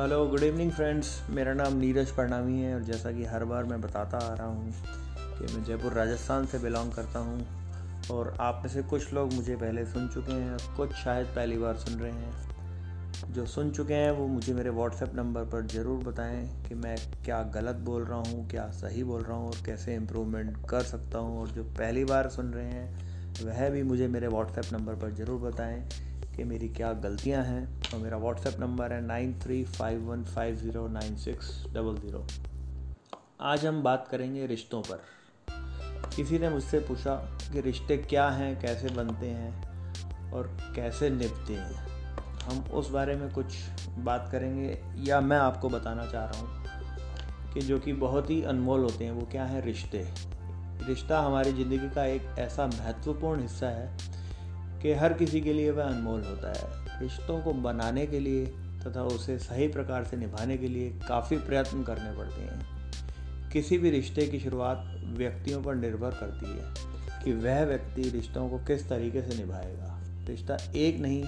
Hello good evening friends मेरा नाम नीरज परनामी है और जैसा कि हर बार मैं बताता आ रहा हूँ कि मैं जयपुर, राजस्थान से बिलोंग करता हूँ और आप में से कुछ लोग मुझे पहले सुन चुके हैं, कुछ शायद पहली बार सुन रहे हैं। जो सुन चुके हैं, वो मुझे मेरे व्हाट्सएप नंबर पर ज़रूर बताएँ कि मैं क्या गलत बोल रहा हूँ, क्या सही बोल रहा हूँ और कैसे इम्प्रूवमेंट कर सकता हूँ। और जो पहली बार सुन रहे हैं, वह भी मुझे मेरे व्हाट्सएप नंबर पर ज़रूर बताएँ कि मेरी क्या गलतियाँ हैं और मेरा व्हाट्सएप नंबर है nine three five one five zero nine six double zero. आज हम बात करेंगे रिश्तों पर। किसी ने मुझसे पूछा कि रिश्ते क्या हैं, कैसे बनते हैं और कैसे निभते हैं। हम उस बारे में कुछ बात करेंगे या मैं आपको बताना चाह रहा हूँ कि जो कि बहुत ही अनमोल होते हैं, वो क्या है रिश्ते। रिश्ता हमारी ज़िंदगी का एक ऐसा महत्वपूर्ण हिस्सा है कि हर किसी के लिए वह अनमोल होता है। रिश्तों को बनाने के लिए तथा उसे सही प्रकार से निभाने के लिए काफ़ी प्रयत्न करने पड़ते हैं। किसी भी रिश्ते की शुरुआत व्यक्तियों पर निर्भर करती है कि वह व्यक्ति रिश्तों को किस तरीके से निभाएगा। रिश्ता एक नहीं,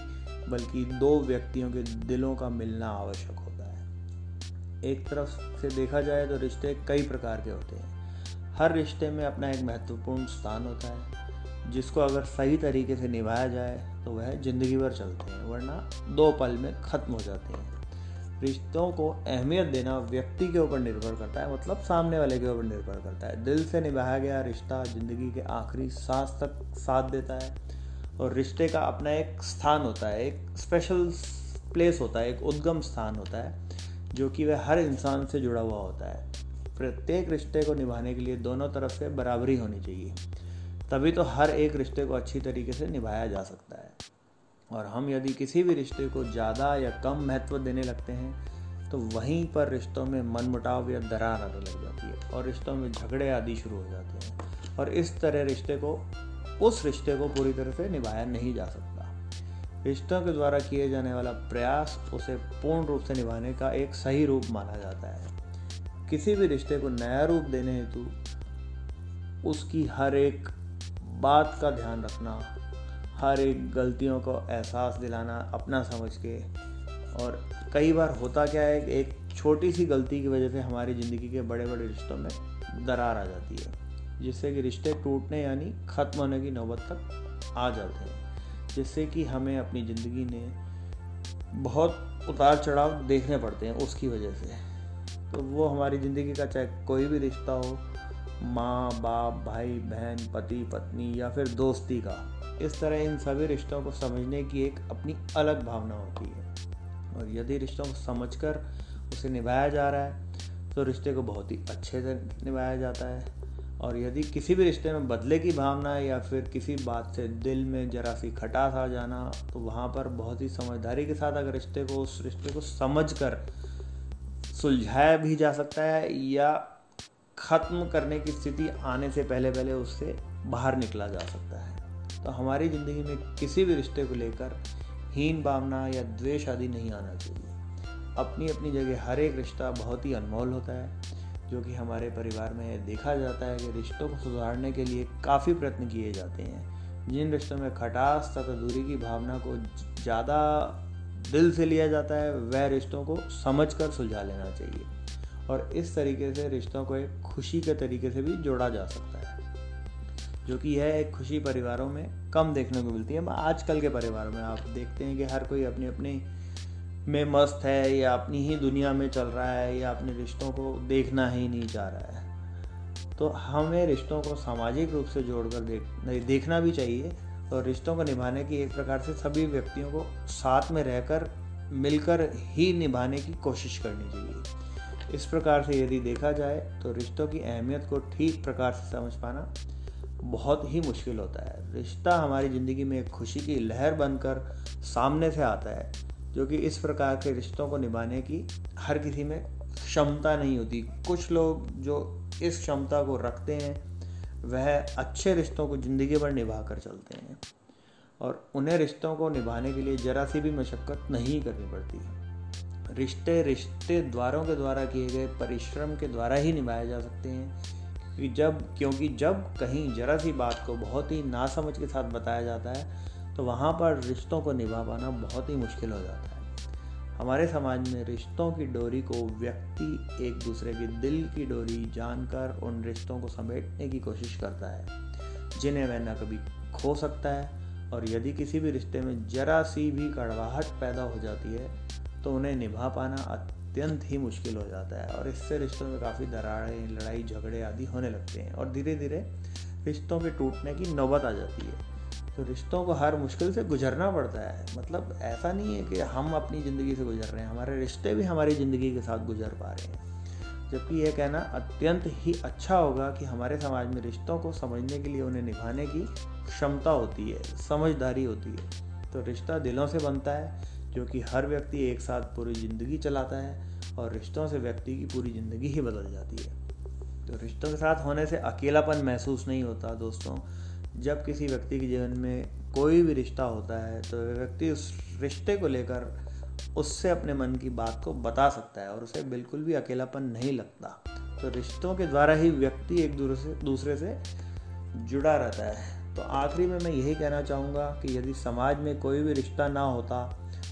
बल्कि दो व्यक्तियों के दिलों का मिलना आवश्यक होता है। एक तरफ़ से देखा जाए तो रिश्ते कई प्रकार के होते हैं। हर रिश्ते में अपना एक महत्वपूर्ण स्थान होता है। जिसको अगर सही तरीके से निभाया जाए तो वह ज़िंदगी भर चलते हैं, वरना दो पल में ख़त्म हो जाते हैं। रिश्तों को अहमियत देना व्यक्ति के ऊपर निर्भर करता है मतलब सामने वाले के ऊपर निर्भर करता है। दिल से निभाया गया रिश्ता ज़िंदगी के आखिरी सांस तक साथ देता है और रिश्ते का अपना एक स्थान होता है, एक स्पेशल प्लेस होता है, एक उद्गम स्थान होता है, जो कि वह हर इंसान से जुड़ा हुआ होता है। प्रत्येक रिश्ते को निभाने के लिए दोनों तरफ़ से बराबरी होनी चाहिए। तभी तो हर एक रिश्ते को अच्छी तरीके से निभाया जा सकता है। और हम यदि किसी भी रिश्ते को ज़्यादा या कम महत्व देने लगते हैं तो वहीं पर रिश्तों में मनमुटाव या दरार आने लग जाती है और रिश्तों में झगड़े आदि शुरू हो जाते हैं। और इस तरह रिश्ते को, उस रिश्ते को पूरी तरह से निभाया नहीं जा सकता। रिश्तों के द्वारा किए जाने वाला प्रयास उसे पूर्ण रूप से निभाने का एक सही रूप माना जाता है। किसी भी रिश्ते को नया रूप देने हेतु, उसकी हर एक बात का ध्यान रखना, हर एक गलतियों को एहसास दिलाना, अपना समझ के। और कई बार होता क्या है कि एक छोटी सी गलती की वजह से हमारी ज़िंदगी के बड़े बड़े रिश्तों में दरार आ जाती है, जिससे कि रिश्ते टूटने यानी ख़त्म होने की नौबत तक आ जाते हैं, जिससे कि हमें अपनी ज़िंदगी में बहुत उतार चढ़ाव देखने पड़ते हैं, उसकी वजह से। तो वो हमारी ज़िंदगी का चाहे कोई भी रिश्ता हो माँ, बाप, भाई, बहन, पति, पत्नी या फिर दोस्ती का। इस तरह इन सभी रिश्तों को समझने की एक अपनी अलग भावना होती है। और यदि रिश्तों को समझकर उसे निभाया जा रहा है तो रिश्ते को बहुत ही अच्छे से निभाया जाता है। और यदि किसी भी रिश्ते में बदले की भावना या फिर किसी बात से दिल में जरा सी खटास आ जाना तो वहाँ पर बहुत ही समझदारी के साथ अगर रिश्ते को, उस रिश्ते को समझ कर सुलझाया भी जा सकता है या ख़त्म करने की स्थिति आने से पहले पहले उससे बाहर निकला जा सकता है। तो हमारी ज़िंदगी में किसी भी रिश्ते को लेकर हीन भावना या द्वेष आदि नहीं आना चाहिए। अपनी अपनी जगह हर एक रिश्ता बहुत ही अनमोल होता है, जो कि हमारे परिवार में देखा जाता है कि रिश्तों को सुधारने के लिए काफ़ी प्रयत्न किए जाते हैं। जिन रिश्तों में खटास तथा दूरी की भावना को ज़्यादा दिल से लिया जाता है, वह रिश्तों को समझ कर सुलझा लेना चाहिए। और इस तरीके से रिश्तों को एक खुशी के तरीके से भी जोड़ा जा सकता है, जो कि यह एक खुशी परिवारों में कम देखने को मिलती है। आजकल के परिवारों में आप देखते हैं कि हर कोई अपनी अपनी में मस्त है, या अपनी ही दुनिया में चल रहा है, या अपने रिश्तों को देखना ही नहीं चाह रहा है। तो हमें रिश्तों को सामाजिक रूप से जोड़कर देख देखना भी चाहिए और रिश्तों को निभाने की एक प्रकार से सभी व्यक्तियों को साथ में रहकर, मिलकर ही निभाने की कोशिश करनी चाहिए। इस प्रकार से यदि देखा जाए तो रिश्तों की अहमियत को ठीक प्रकार से समझ पाना बहुत ही मुश्किल होता है। रिश्ता हमारी ज़िंदगी में एक खुशी की लहर बनकर सामने से आता है, जो कि इस प्रकार के रिश्तों को निभाने की हर किसी में क्षमता नहीं होती। कुछ लोग जो इस क्षमता को रखते हैं, वह अच्छे रिश्तों को ज़िंदगी भर निभा कर चलते हैं और उन्हें रिश्तों को निभाने के लिए ज़रा सी भी मशक्क़त नहीं करनी पड़ती। है रिश्ते रिश्ते द्वारों के द्वारा किए गए परिश्रम के द्वारा ही निभाए जा सकते हैं। कि जब, क्योंकि जब कहीं जरा सी बात को बहुत ही नासमझ के साथ बताया जाता है तो वहाँ पर रिश्तों को निभा पाना बहुत ही मुश्किल हो जाता है। हमारे समाज में रिश्तों की डोरी को व्यक्ति एक दूसरे के दिल की डोरी जानकर उन रिश्तों को समेटने की कोशिश करता है, जिन्हें वह न कभी खो सकता है। और यदि किसी भी रिश्ते में जरा सी भी कड़वाहट पैदा हो जाती है तो उन्हें निभा पाना अत्यंत ही मुश्किल हो जाता है। और इससे रिश्तों में काफ़ी दरारें, लड़ाई, झगड़े आदि होने लगते हैं और धीरे धीरे रिश्तों के टूटने की नौबत आ जाती है। तो रिश्तों को हर मुश्किल से गुजरना पड़ता है। मतलब ऐसा नहीं है कि हम अपनी ज़िंदगी से गुजर रहे हैं, हमारे रिश्ते भी हमारी ज़िंदगी के साथ गुजर पा रहे हैं। जबकि यह कहना अत्यंत ही अच्छा होगा कि हमारे समाज में रिश्तों को समझने के लिए, उन्हें निभाने की क्षमता होती है, समझदारी होती है। तो रिश्ता दिलों से बनता है जो कि हर व्यक्ति एक साथ पूरी ज़िंदगी चलाता है और रिश्तों से व्यक्ति की पूरी ज़िंदगी ही बदल जाती है। तो रिश्तों के साथ होने से अकेलापन महसूस नहीं होता दोस्तों। जब किसी व्यक्ति के जीवन में कोई भी रिश्ता होता है तो व्यक्ति उस रिश्ते को लेकर उससे अपने मन की बात को बता सकता है और उसे बिल्कुल भी अकेलापन नहीं लगता। तो रिश्तों के द्वारा ही व्यक्ति एक दूसरे से दूसरे से जुड़ा रहता है। तो आखिरी में मैं यही कहना चाहूँगा कि यदि समाज में कोई भी रिश्ता ना होता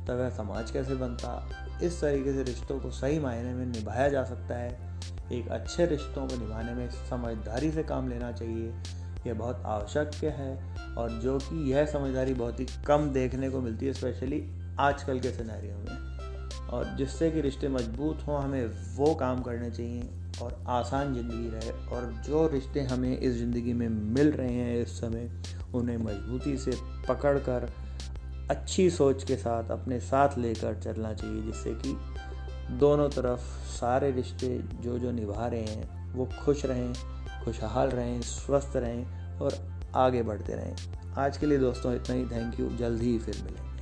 तो वह समाज कैसे बनता, इस तरीके से रिश्तों को सही मायने में निभाया जा सकता है। एक अच्छे रिश्तों को निभाने में समझदारी से काम लेना चाहिए, यह बहुत आवश्यक है और जो कि यह समझदारी बहुत ही कम देखने को मिलती है स्पेशली आजकल के सिनेरियो में। और जिससे कि रिश्ते मज़बूत हों, हमें वो काम करने चाहिए और आसान ज़िंदगी रहे और जो रिश्ते हमें इस ज़िंदगी में मिल रहे हैं इस समय, उन्हें मजबूती से पकड़ कर अच्छी सोच के साथ अपने साथ लेकर चलना चाहिए, जिससे कि दोनों तरफ़ सारे रिश्ते जो जो निभा रहे हैं, वो खुश रहें, खुशहाल रहें, स्वस्थ रहें और आगे बढ़ते रहें। आज के लिए दोस्तों इतना ही। थैंक यू जल्द ही फिर मिलें